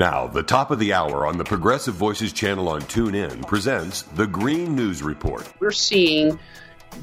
Now, the top of the hour on the Progressive Voices channel on TuneIn presents the Green News Report. We're seeing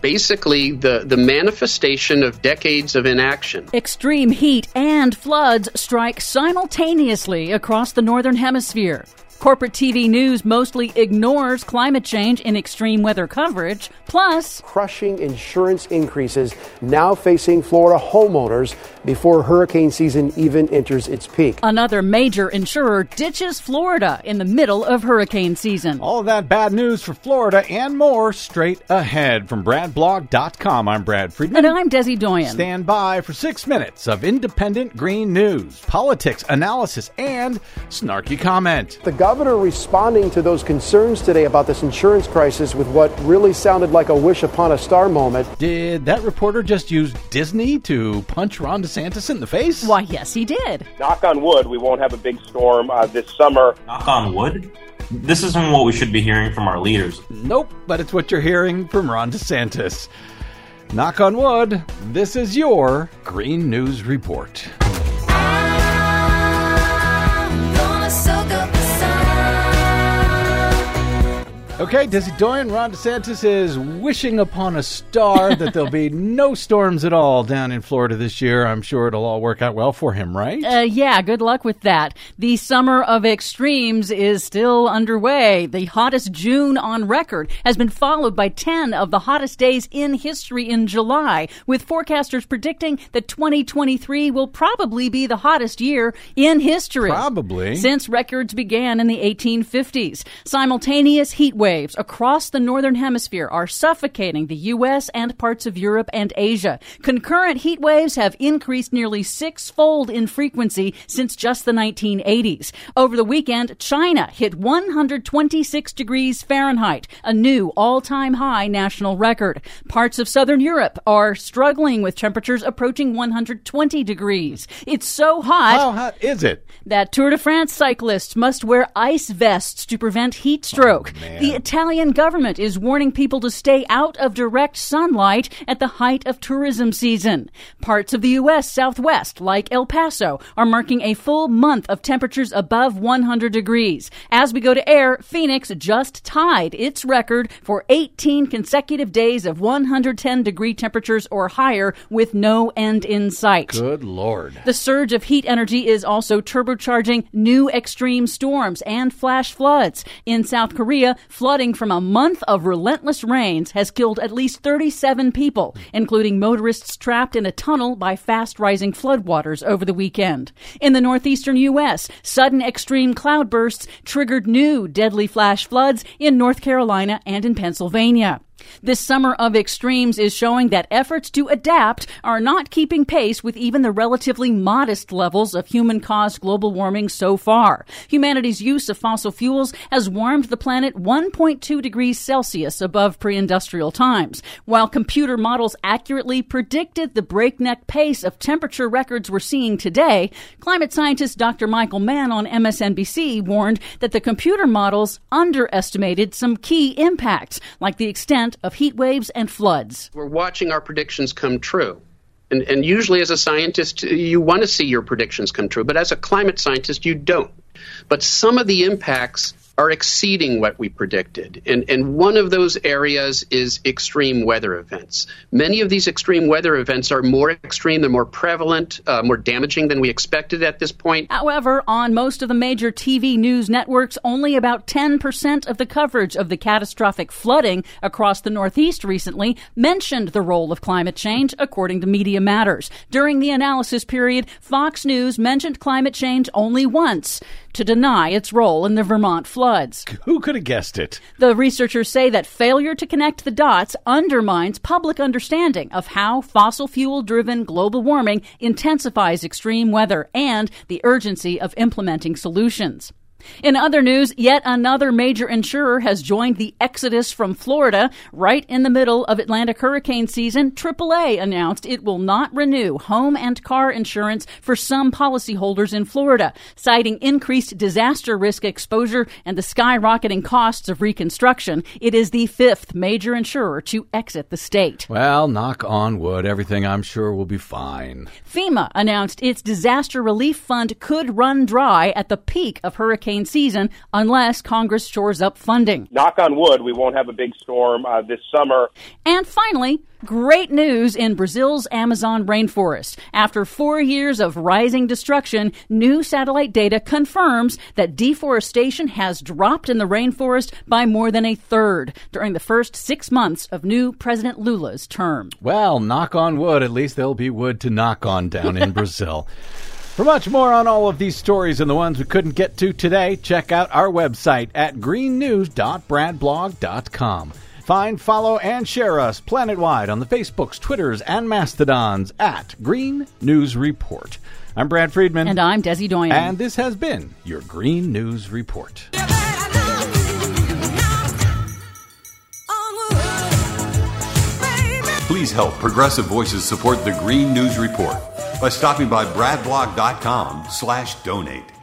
basically the, the manifestation of decades of inaction. Extreme heat and floods strike simultaneously across the Northern Hemisphere. Corporate TV news mostly ignores climate change in extreme weather coverage. Plus, crushing insurance increases now facing Florida homeowners before hurricane season even enters its peak. Another major insurer ditches Florida in the middle of hurricane season. All of that bad news for Florida and more straight ahead from BradBlog.com. I'm Brad Friedman. And I'm Desi Doyen. Stand by for six minutes of independent green news, politics, analysis, and snarky comment. The governor responding to those concerns today about this insurance crisis with what really sounded like a wish upon a star moment. Did that reporter just use Disney to punch Ron DeSantis in the face? Why, yes, he did. Knock on wood, we won't have a big storm uh, this summer. Knock on wood? This isn't what we should be hearing from our leaders. Nope, but it's what you're hearing from Ron DeSantis. Knock on wood, this is your Green News Report. Okay, Desi Doyen, Ron DeSantis is wishing upon a star that there'll be no storms at all down in Florida this year. I'm sure it'll all work out well for him, right? Uh, yeah, good luck with that. The summer of extremes is still underway. The hottest June on record has been followed by 10 of the hottest days in history in July, with forecasters predicting that 2023 will probably be the hottest year in history. Probably. Since records began in the 1850s. Simultaneous heat waves waves across the northern hemisphere are suffocating the U.S. and parts of Europe and Asia. Concurrent heat waves have increased nearly sixfold in frequency since just the 1980s. Over the weekend, China hit 126 degrees Fahrenheit, a new all-time high national record. Parts of southern Europe are struggling with temperatures approaching 120 degrees. It's so hot. How hot is it? That Tour de France cyclists must wear ice vests to prevent heat stroke. Oh, the Italian government is warning people to stay out of direct sunlight at the height of tourism season. Parts of the U.S. Southwest, like El Paso, are marking a full month of temperatures above 100 degrees. As we go to air, Phoenix just tied its record for 18 consecutive days of 110 degree temperatures or higher with no end in sight. Good Lord. The surge of heat energy is also turbocharging new extreme storms and flash floods. In South Korea, flooding from a month of relentless rains has killed at least 37 people, including motorists trapped in a tunnel by fast rising floodwaters over the weekend. In the northeastern U.S., sudden extreme cloudbursts triggered new deadly flash floods in North Carolina and in Pennsylvania. This summer of extremes is showing that efforts to adapt are not keeping pace with even the relatively modest levels of human caused global warming so far. Humanity's use of fossil fuels has warmed the planet 1.2 degrees Celsius above pre industrial times. While computer models accurately predicted the breakneck pace of temperature records we're seeing today, climate scientist Dr. Michael Mann on MSNBC warned that the computer models underestimated some key impacts, like the extent of heat waves and floods. We're watching our predictions come true. And, and usually, as a scientist, you want to see your predictions come true. But as a climate scientist, you don't. But some of the impacts are exceeding what we predicted. And, and one of those areas is extreme weather events. Many of these extreme weather events are more extreme, they're more prevalent, uh, more damaging than we expected at this point. However, on most of the major TV news networks, only about 10% of the coverage of the catastrophic flooding across the Northeast recently mentioned the role of climate change, according to Media Matters. During the analysis period, Fox News mentioned climate change only once to deny its role in the Vermont floods. Who could have guessed it? The researchers say that failure to connect the dots undermines public understanding of how fossil fuel driven global warming intensifies extreme weather and the urgency of implementing solutions. In other news, yet another major insurer has joined the exodus from Florida. Right in the middle of Atlantic hurricane season, AAA announced it will not renew home and car insurance for some policyholders in Florida, citing increased disaster risk exposure and the skyrocketing costs of reconstruction. It is the fifth major insurer to exit the state. Well, knock on wood, everything I'm sure will be fine. FEMA announced its disaster relief fund could run dry at the peak of hurricane hurricane season unless Congress shores up funding. Knock on wood, we won't have a big storm uh, this summer. And finally, Great news in Brazil's Amazon rainforest. After four years of rising destruction, new satellite data confirms that deforestation has dropped in the rainforest by more than a third during the first six months of new President Lula's term. Well, knock on wood, at least there'll be wood to knock on down in Brazil. For much more on all of these stories and the ones we couldn't get to today, check out our website at greennews.bradblog.com. Find, follow, and share us planet-wide on the Facebooks, Twitters, and Mastodons at Green News Report. I'm Brad Friedman. And I'm Desi Doyen. And this has been your Green News Report. Please help Progressive Voices support the Green News Report by stopping by bradblog.com slash donate.